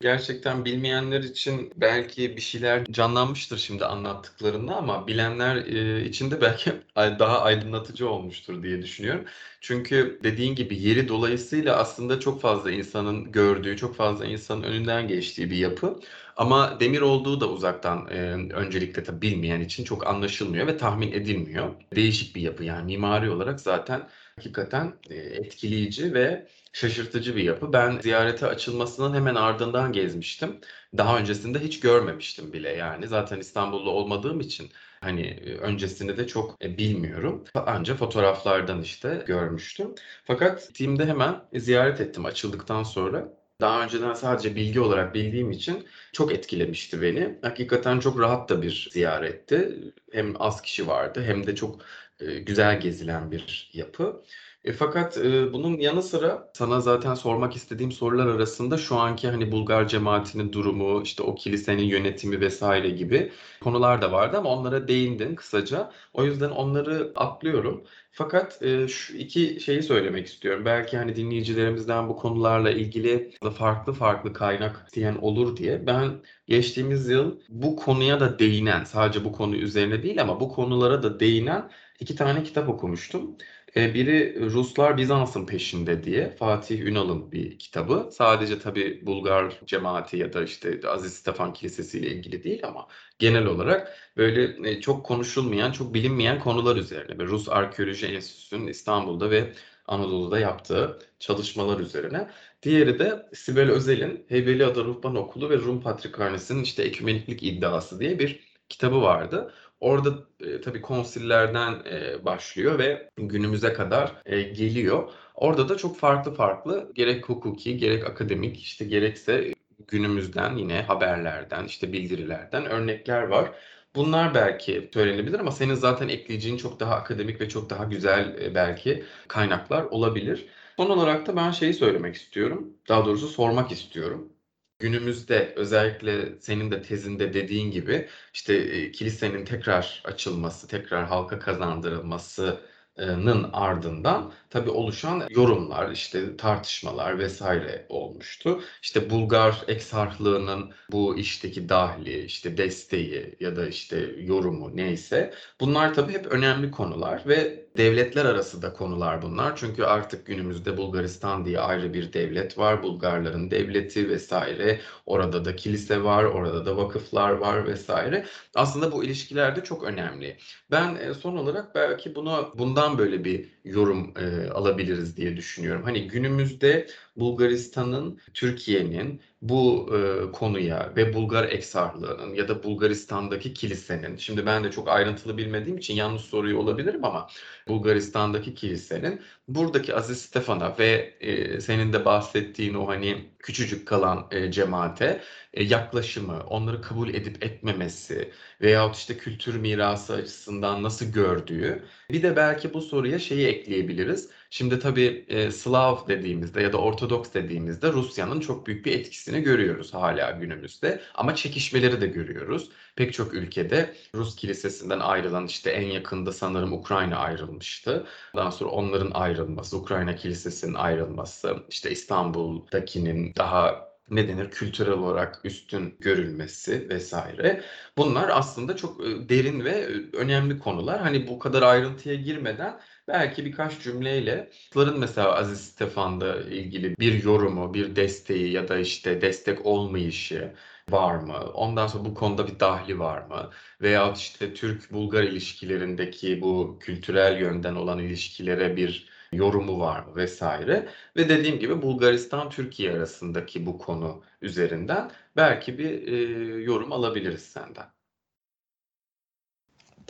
Gerçekten bilmeyenler için belki bir şeyler canlanmıştır şimdi anlattıklarında ama bilenler e, için de belki daha aydınlatıcı olmuştur diye düşünüyorum. Çünkü dediğin gibi yeri dolayısıyla aslında çok fazla insanın gördüğü, çok fazla insanın önünden geçtiği bir yapı. Ama demir olduğu da uzaktan e, öncelikle tabii bilmeyen için çok anlaşılmıyor ve tahmin edilmiyor. Değişik bir yapı yani mimari olarak zaten hakikaten e, etkileyici ve şaşırtıcı bir yapı. Ben ziyarete açılmasının hemen ardından gezmiştim. Daha öncesinde hiç görmemiştim bile yani. Zaten İstanbul'da olmadığım için hani e, öncesini de çok e, bilmiyorum. Ancak fotoğraflardan işte görmüştüm. Fakat gittiğimde hemen ziyaret ettim açıldıktan sonra. Daha önceden sadece bilgi olarak bildiğim için çok etkilemişti beni. Hakikaten çok rahat da bir ziyaretti. Hem az kişi vardı hem de çok e, güzel gezilen bir yapı. E, fakat e, bunun yanı sıra sana zaten sormak istediğim sorular arasında şu anki hani Bulgar cemaatinin durumu, işte o kilisenin yönetimi vesaire gibi konular da vardı ama onlara değindin kısaca. O yüzden onları atlıyorum. Fakat e, şu iki şeyi söylemek istiyorum. Belki hani dinleyicilerimizden bu konularla ilgili farklı farklı kaynak isteyen olur diye. Ben geçtiğimiz yıl bu konuya da değinen, sadece bu konu üzerine değil ama bu konulara da değinen iki tane kitap okumuştum. E, biri Ruslar Bizans'ın peşinde diye Fatih Ünal'ın bir kitabı. Sadece tabii Bulgar cemaati ya da işte Aziz Stefan Kilisesi ile ilgili değil ama genel olarak böyle e, çok konuşulmayan, çok bilinmeyen konular üzerine. Ve Rus Arkeoloji Enstitüsü'nün İstanbul'da ve Anadolu'da yaptığı çalışmalar üzerine. Diğeri de Sibel Özel'in Heybeliada Ruhban Okulu ve Rum Patrikhanesi'nin işte ekümeniklik iddiası diye bir kitabı vardı. Orada e, tabii konsillerden e, başlıyor ve günümüze kadar e, geliyor. Orada da çok farklı farklı gerek hukuki gerek akademik işte gerekse günümüzden yine haberlerden işte bildirilerden örnekler var. Bunlar belki söylenebilir ama senin zaten ekleyeceğin çok daha akademik ve çok daha güzel e, belki kaynaklar olabilir. Son olarak da ben şeyi söylemek istiyorum. Daha doğrusu sormak istiyorum. Günümüzde özellikle senin de tezinde dediğin gibi işte e, kilisenin tekrar açılması, tekrar halka kazandırılması nın ardından tabii oluşan yorumlar, işte tartışmalar vesaire olmuştu. İşte Bulgar eksarhlığının bu işteki dahli, işte desteği ya da işte yorumu neyse bunlar tabii hep önemli konular ve devletler arası da konular bunlar. Çünkü artık günümüzde Bulgaristan diye ayrı bir devlet var. Bulgarların devleti vesaire. Orada da kilise var, orada da vakıflar var vesaire. Aslında bu ilişkiler de çok önemli. Ben e, son olarak belki bunu bundan böyle bir yorum e, alabiliriz diye düşünüyorum. Hani günümüzde Bulgaristan'ın, Türkiye'nin bu e, konuya ve Bulgar eksarlığının ya da Bulgaristan'daki kilisenin, şimdi ben de çok ayrıntılı bilmediğim için yanlış soruyu olabilirim ama Bulgaristan'daki kilisenin buradaki Aziz Stefan'a ve e, senin de bahsettiğin o hani küçücük kalan e, cemaate e, yaklaşımı, onları kabul edip etmemesi veyahut işte kültür mirası açısından nasıl gördüğü. Bir de belki bu soruya şeyi ekleyebiliriz. Şimdi tabii e, Slav dediğimizde ya da Ortodoks dediğimizde Rusya'nın çok büyük bir etkisini görüyoruz hala günümüzde. Ama çekişmeleri de görüyoruz. Pek çok ülkede Rus kilisesinden ayrılan işte en yakında sanırım Ukrayna ayrılmıştı. Daha sonra onların ayrılması, Ukrayna kilisesinin ayrılması, işte İstanbul'dakinin daha ne denir kültürel olarak üstün görülmesi vesaire. Bunlar aslında çok e, derin ve e, önemli konular. Hani bu kadar ayrıntıya girmeden belki birkaç cümleyle Rusların mesela Aziz Stefan'da ilgili bir yorumu, bir desteği ya da işte destek olmayışı var mı? Ondan sonra bu konuda bir dahli var mı? Veyahut işte Türk-Bulgar ilişkilerindeki bu kültürel yönden olan ilişkilere bir yorumu var mı vesaire. Ve dediğim gibi Bulgaristan-Türkiye arasındaki bu konu üzerinden belki bir e, yorum alabiliriz senden.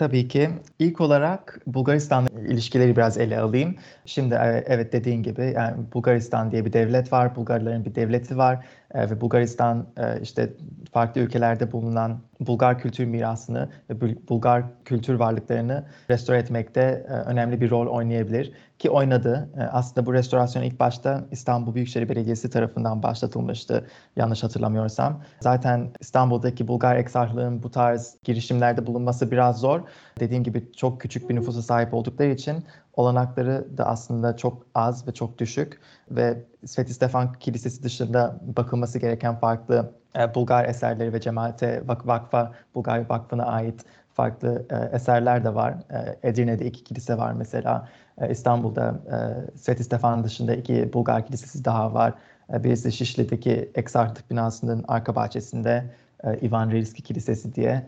Tabii ki. İlk olarak Bulgaristan ilişkileri biraz ele alayım. Şimdi e, evet dediğin gibi yani Bulgaristan diye bir devlet var, Bulgarların bir devleti var e, ve Bulgaristan e, işte farklı ülkelerde bulunan Bulgar kültür mirasını ve Bulgar kültür varlıklarını restore etmekte önemli bir rol oynayabilir ki oynadı. Aslında bu restorasyon ilk başta İstanbul Büyükşehir Belediyesi tarafından başlatılmıştı yanlış hatırlamıyorsam. Zaten İstanbul'daki Bulgar eksarlığın bu tarz girişimlerde bulunması biraz zor. Dediğim gibi çok küçük bir nüfusa sahip oldukları için olanakları da aslında çok az ve çok düşük ve Sveti Stefan Kilisesi dışında bakılması gereken farklı e, Bulgar eserleri ve cemaate vak vakfa Bulgar Vakfı'na ait farklı e, eserler de var. E, Edirne'de iki kilise var mesela. E, İstanbul'da e, Sveti Stefan dışında iki Bulgar kilisesi daha var. E, birisi Şişli'deki Eksartlık binasının arka bahçesinde e, Ivan Rilski Kilisesi diye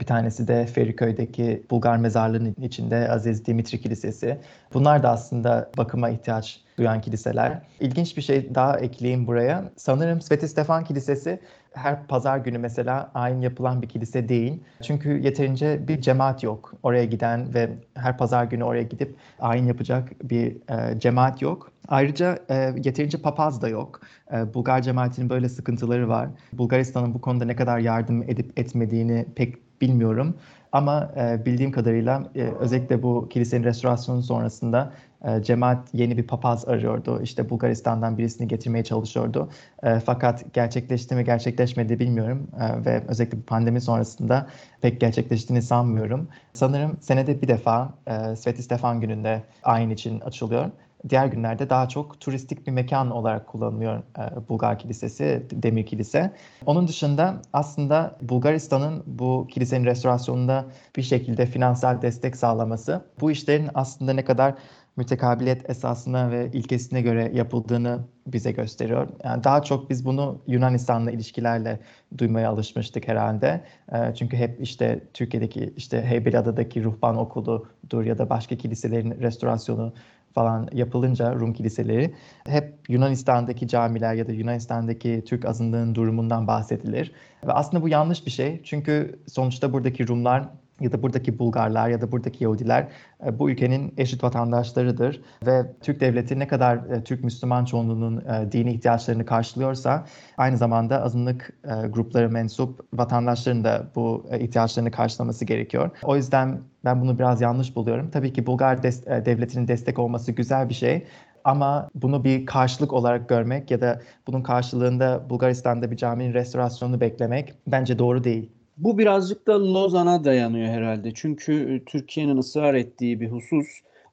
bir tanesi de Feriköy'deki Bulgar mezarlığının içinde Aziz Dimitri Kilisesi. Bunlar da aslında bakıma ihtiyaç duyan kiliseler. İlginç bir şey daha ekleyeyim buraya. Sanırım Sveti Stefan Kilisesi her pazar günü mesela ayin yapılan bir kilise değil. Çünkü yeterince bir cemaat yok. Oraya giden ve her pazar günü oraya gidip ayin yapacak bir e, cemaat yok. Ayrıca e, yeterince papaz da yok. E, Bulgar cemaatinin böyle sıkıntıları var. Bulgaristan'ın bu konuda ne kadar yardım edip etmediğini pek bilmiyorum. Ama e, bildiğim kadarıyla e, özellikle bu kilisenin restorasyonu sonrasında e, cemaat yeni bir papaz arıyordu. İşte Bulgaristan'dan birisini getirmeye çalışıyordu. E, fakat gerçekleşti mi gerçekleşmedi bilmiyorum. E, ve özellikle bu pandemi sonrasında pek gerçekleştiğini sanmıyorum. Sanırım senede bir defa e, Sveti Stefan gününde ayin için açılıyor diğer günlerde daha çok turistik bir mekan olarak kullanılıyor e, Bulgar Kilisesi, Demir Kilise. Onun dışında aslında Bulgaristan'ın bu kilisenin restorasyonunda bir şekilde finansal destek sağlaması bu işlerin aslında ne kadar mütekabiliyet esasına ve ilkesine göre yapıldığını bize gösteriyor. Yani daha çok biz bunu Yunanistan'la ilişkilerle duymaya alışmıştık herhalde. E, çünkü hep işte Türkiye'deki işte Heybeliada'daki ruhban okuludur ya da başka kiliselerin restorasyonu falan yapılınca Rum kiliseleri hep Yunanistan'daki camiler ya da Yunanistan'daki Türk azınlığın durumundan bahsedilir. Ve aslında bu yanlış bir şey. Çünkü sonuçta buradaki Rumlar ya da buradaki Bulgarlar ya da buradaki Yahudiler e, bu ülkenin eşit vatandaşlarıdır ve Türk devleti ne kadar e, Türk Müslüman çoğunluğunun e, dini ihtiyaçlarını karşılıyorsa aynı zamanda azınlık grupları mensup vatandaşların da bu ihtiyaçlarını karşılaması gerekiyor. O yüzden ben bunu biraz yanlış buluyorum. Tabii ki Bulgar devletinin destek olması güzel bir şey ama bunu bir karşılık olarak görmek ya da bunun karşılığında Bulgaristan'da bir caminin restorasyonunu beklemek bence doğru değil. Bu birazcık da Lozan'a dayanıyor herhalde. Çünkü e, Türkiye'nin ısrar ettiği bir husus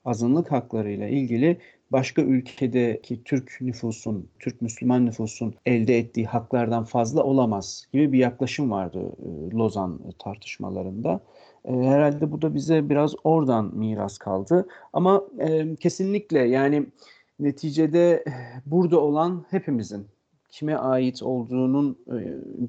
azınlık haklarıyla ilgili başka ülkedeki Türk nüfusun, Türk Müslüman nüfusun elde ettiği haklardan fazla olamaz gibi bir yaklaşım vardı e, Lozan tartışmalarında. E, herhalde bu da bize biraz oradan miras kaldı. Ama kesinlikle yani neticede burada olan hepimizin kime ait olduğunun e,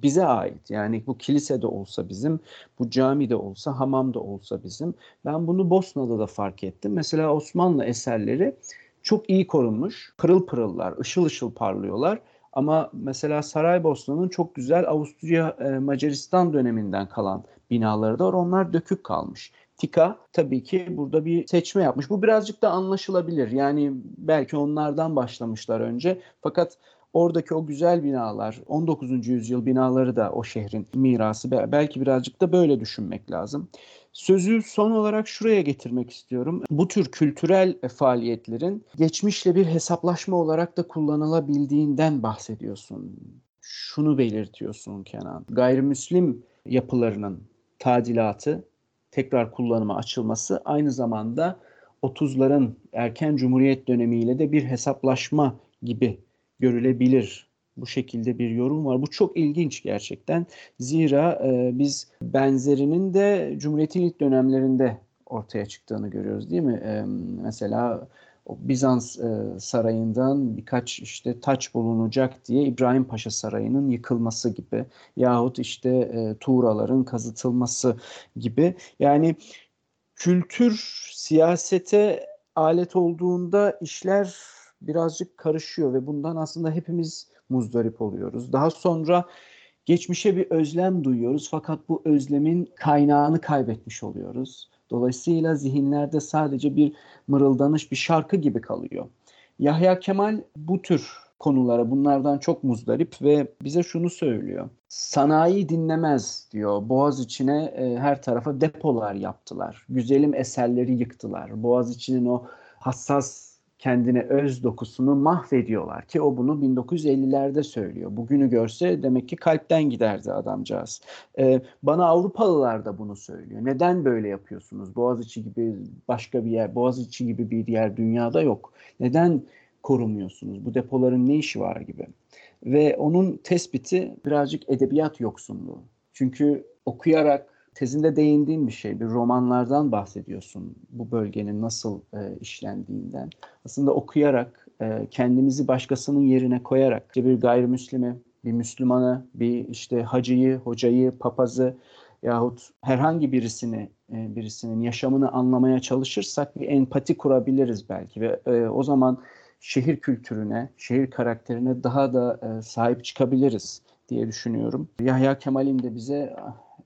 bize ait. Yani bu kilisede olsa bizim, bu camide olsa, hamamda olsa bizim. Ben bunu Bosna'da da fark ettim. Mesela Osmanlı eserleri çok iyi korunmuş. Pırıl pırıllar, ışıl ışıl parlıyorlar. Ama mesela Saraybosna'nın çok güzel Avusturya e, Macaristan döneminden kalan binaları da var. Onlar dökük kalmış. Tika tabii ki burada bir seçme yapmış. Bu birazcık da anlaşılabilir. Yani belki onlardan başlamışlar önce. Fakat oradaki o güzel binalar, 19. yüzyıl binaları da o şehrin mirası. Belki birazcık da böyle düşünmek lazım. Sözü son olarak şuraya getirmek istiyorum. Bu tür kültürel faaliyetlerin geçmişle bir hesaplaşma olarak da kullanılabildiğinden bahsediyorsun. Şunu belirtiyorsun Kenan. Gayrimüslim yapılarının tadilatı, tekrar kullanıma açılması aynı zamanda 30'ların erken cumhuriyet dönemiyle de bir hesaplaşma gibi görülebilir. Bu şekilde bir yorum var. Bu çok ilginç gerçekten. Zira e, biz benzerinin de Cumhuriyet'in ilk dönemlerinde ortaya çıktığını görüyoruz değil mi? E, mesela o Bizans e, sarayından birkaç işte taç bulunacak diye İbrahim Paşa Sarayı'nın yıkılması gibi yahut işte e, Tuğraların kazıtılması gibi. Yani kültür siyasete alet olduğunda işler birazcık karışıyor ve bundan aslında hepimiz muzdarip oluyoruz. Daha sonra geçmişe bir özlem duyuyoruz fakat bu özlemin kaynağını kaybetmiş oluyoruz. Dolayısıyla zihinlerde sadece bir mırıldanış, bir şarkı gibi kalıyor. Yahya Kemal bu tür konulara bunlardan çok muzdarip ve bize şunu söylüyor. Sanayi dinlemez diyor. Boğaz içine e, her tarafa depolar yaptılar. Güzelim eserleri yıktılar. Boğaz içinin o hassas kendine öz dokusunu mahvediyorlar ki o bunu 1950'lerde söylüyor. Bugünü görse demek ki kalpten giderdi adamcağız. Ee, bana Avrupalılar da bunu söylüyor. Neden böyle yapıyorsunuz? Boğaziçi gibi başka bir yer, Boğaziçi gibi bir yer dünyada yok. Neden korumuyorsunuz? Bu depoların ne işi var gibi. Ve onun tespiti birazcık edebiyat yoksunluğu. Çünkü okuyarak tezinde değindiğin bir şey. Bir romanlardan bahsediyorsun. Bu bölgenin nasıl e, işlendiğinden. Aslında okuyarak, e, kendimizi başkasının yerine koyarak işte bir gayrimüslimi, bir Müslümanı, bir işte hacıyı, hocayı, papazı yahut herhangi birisini e, birisinin yaşamını anlamaya çalışırsak bir empati kurabiliriz belki ve e, o zaman şehir kültürüne, şehir karakterine daha da e, sahip çıkabiliriz diye düşünüyorum. Yahya Kemal'in de bize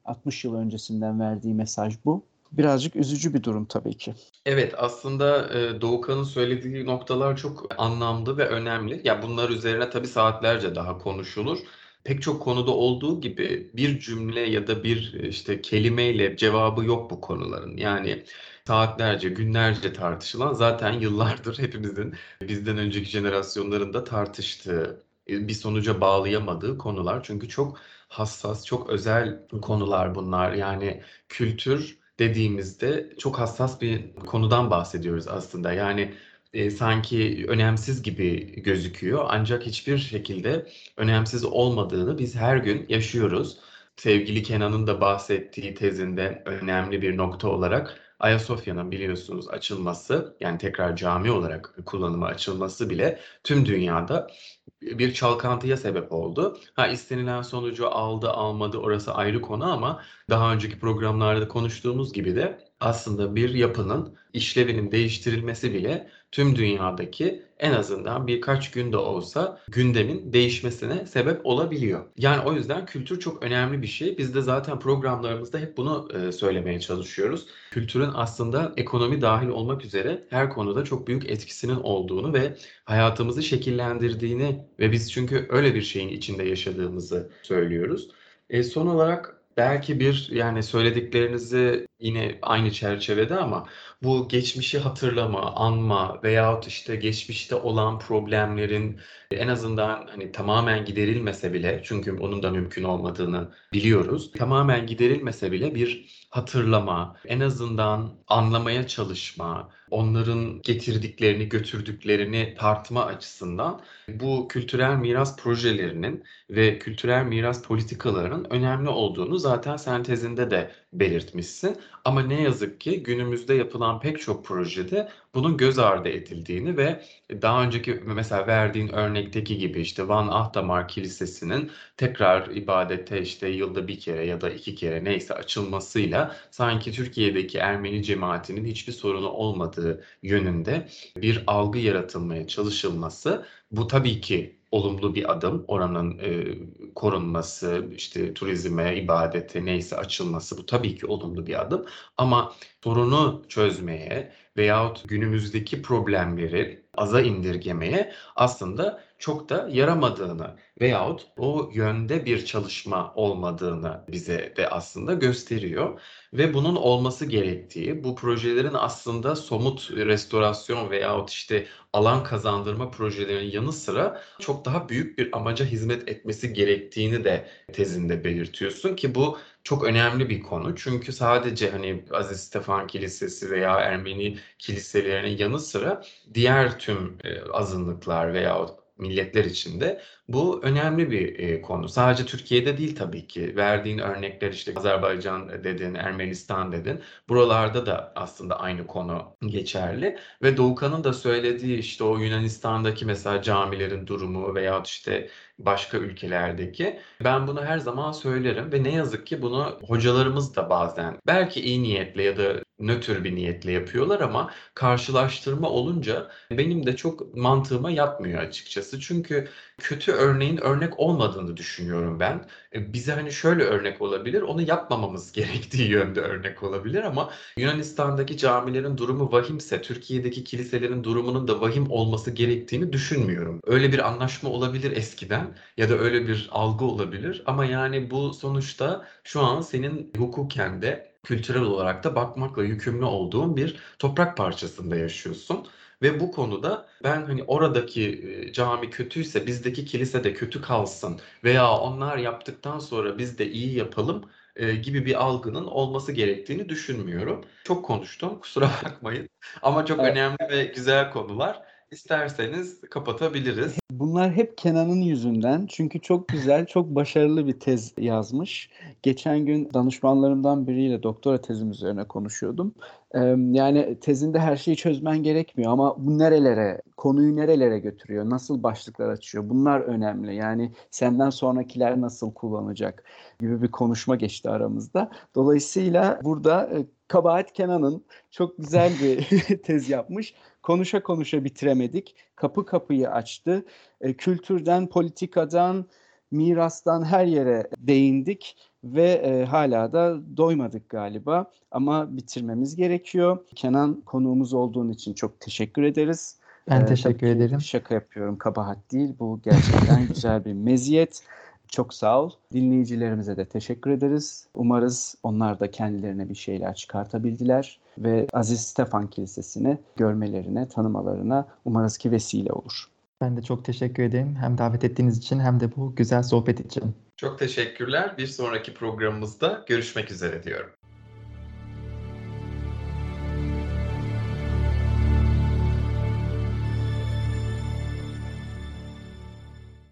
60 yıl öncesinden verdiği mesaj bu. Birazcık üzücü bir durum tabii ki. Evet, aslında e, Doğukan'ın söylediği noktalar çok anlamlı ve önemli. Ya bunlar üzerine tabii saatlerce daha konuşulur. Pek çok konuda olduğu gibi bir cümle ya da bir işte kelimeyle cevabı yok bu konuların. Yani saatlerce, günlerce tartışılan zaten yıllardır hepimizin bizden önceki jenerasyonların da tartıştığı, bir sonuca bağlayamadığı konular. Çünkü çok hassas, çok özel konular bunlar. Yani kültür dediğimizde çok hassas bir konudan bahsediyoruz aslında. Yani e, sanki önemsiz gibi gözüküyor ancak hiçbir şekilde önemsiz olmadığını biz her gün yaşıyoruz. Sevgili Kenan'ın da bahsettiği tezinde önemli bir nokta olarak Ayasofya'nın biliyorsunuz açılması yani tekrar cami olarak kullanıma açılması bile tüm dünyada bir çalkantıya sebep oldu. Ha istenilen sonucu aldı almadı orası ayrı konu ama daha önceki programlarda konuştuğumuz gibi de aslında bir yapının işlevinin değiştirilmesi bile tüm dünyadaki en azından birkaç günde olsa gündemin değişmesine sebep olabiliyor. Yani o yüzden kültür çok önemli bir şey. Biz de zaten programlarımızda hep bunu e, söylemeye çalışıyoruz. Kültürün aslında ekonomi dahil olmak üzere her konuda çok büyük etkisinin olduğunu ve hayatımızı şekillendirdiğini ve biz çünkü öyle bir şeyin içinde yaşadığımızı söylüyoruz. E, son olarak belki bir yani söylediklerinizi yine aynı çerçevede ama bu geçmişi hatırlama, anma veyahut işte geçmişte olan problemlerin en azından hani tamamen giderilmese bile çünkü onun da mümkün olmadığını biliyoruz. Tamamen giderilmese bile bir hatırlama, en azından anlamaya çalışma, onların getirdiklerini, götürdüklerini tartma açısından bu kültürel miras projelerinin ve kültürel miras politikalarının önemli olduğunu zaten sentezinde de belirtmişsin. Ama ne yazık ki günümüzde yapılan pek çok projede bunun göz ardı edildiğini ve daha önceki mesela verdiğin örnekteki gibi işte Van Ahtamar Kilisesi'nin tekrar ibadete işte yılda bir kere ya da iki kere neyse açılmasıyla sanki Türkiye'deki Ermeni cemaatinin hiçbir sorunu olmadığı yönünde bir algı yaratılmaya çalışılması bu tabii ki olumlu bir adım. Oranın e, korunması, işte turizme, ibadete neyse açılması bu tabii ki olumlu bir adım. Ama sorunu çözmeye veyahut günümüzdeki problemleri aza indirgemeye aslında çok da yaramadığını veyahut o yönde bir çalışma olmadığını bize de aslında gösteriyor. Ve bunun olması gerektiği, bu projelerin aslında somut restorasyon veyahut işte alan kazandırma projelerinin yanı sıra çok daha büyük bir amaca hizmet etmesi gerektiğini de tezinde belirtiyorsun ki bu çok önemli bir konu. Çünkü sadece hani Aziz Stefan Kilisesi veya Ermeni kiliselerinin yanı sıra diğer tüm e, azınlıklar veya milletler içinde bu önemli bir e, konu. Sadece Türkiye'de değil tabii ki. Verdiğin örnekler işte Azerbaycan dedin, Ermenistan dedin. Buralarda da aslında aynı konu geçerli. Ve Doğukan'ın da söylediği işte o Yunanistan'daki mesela camilerin durumu veya işte başka ülkelerdeki. Ben bunu her zaman söylerim ve ne yazık ki bunu hocalarımız da bazen belki iyi niyetle ya da nötr bir niyetle yapıyorlar ama karşılaştırma olunca benim de çok mantığıma yatmıyor açıkçası. Çünkü kötü örneğin örnek olmadığını düşünüyorum ben. E, bize hani şöyle örnek olabilir, onu yapmamamız gerektiği yönde örnek olabilir ama Yunanistan'daki camilerin durumu vahimse Türkiye'deki kiliselerin durumunun da vahim olması gerektiğini düşünmüyorum. Öyle bir anlaşma olabilir eskiden ya da öyle bir algı olabilir ama yani bu sonuçta şu an senin hukuken de kültürel olarak da bakmakla yükümlü olduğun bir toprak parçasında yaşıyorsun. Ve bu konuda ben hani oradaki cami kötüyse bizdeki kilise de kötü kalsın veya onlar yaptıktan sonra biz de iyi yapalım gibi bir algının olması gerektiğini düşünmüyorum. Çok konuştum kusura bakmayın ama çok Evet. önemli ve güzel konular. İsterseniz kapatabiliriz. Bunlar hep Kenan'ın yüzünden. Çünkü çok güzel, çok başarılı bir tez yazmış. Geçen gün danışmanlarımdan biriyle doktora tezim üzerine konuşuyordum. Yani tezinde her şeyi çözmen gerekmiyor ama bu nerelere, konuyu nerelere götürüyor, nasıl başlıklar açıyor bunlar önemli. Yani senden sonrakiler nasıl kullanacak gibi bir konuşma geçti aramızda. Dolayısıyla burada e, kabahat Kenan'ın çok güzel bir tez yapmış. Konuşa konuşa bitiremedik. Kapı kapıyı açtı. E, kültürden, politikadan, mirastan her yere değindik ve e, hala da doymadık galiba. Ama bitirmemiz gerekiyor. Kenan konuğumuz olduğun için çok teşekkür ederiz. Ben Ee, teşekkür ederim. Şaka yapıyorum, kabahat değil. Bu gerçekten güzel bir meziyet. Çok sağ ol. Dinleyicilerimize de teşekkür ederiz. Umarız onlar da kendilerine bir şeyler çıkartabildiler ve Aziz Stefan Kilisesi'ni görmelerine, tanımalarına umarız ki vesile olur. Ben de çok teşekkür ederim. Hem davet ettiğiniz için hem de bu güzel sohbet için. Çok teşekkürler. Bir sonraki programımızda görüşmek üzere diyorum.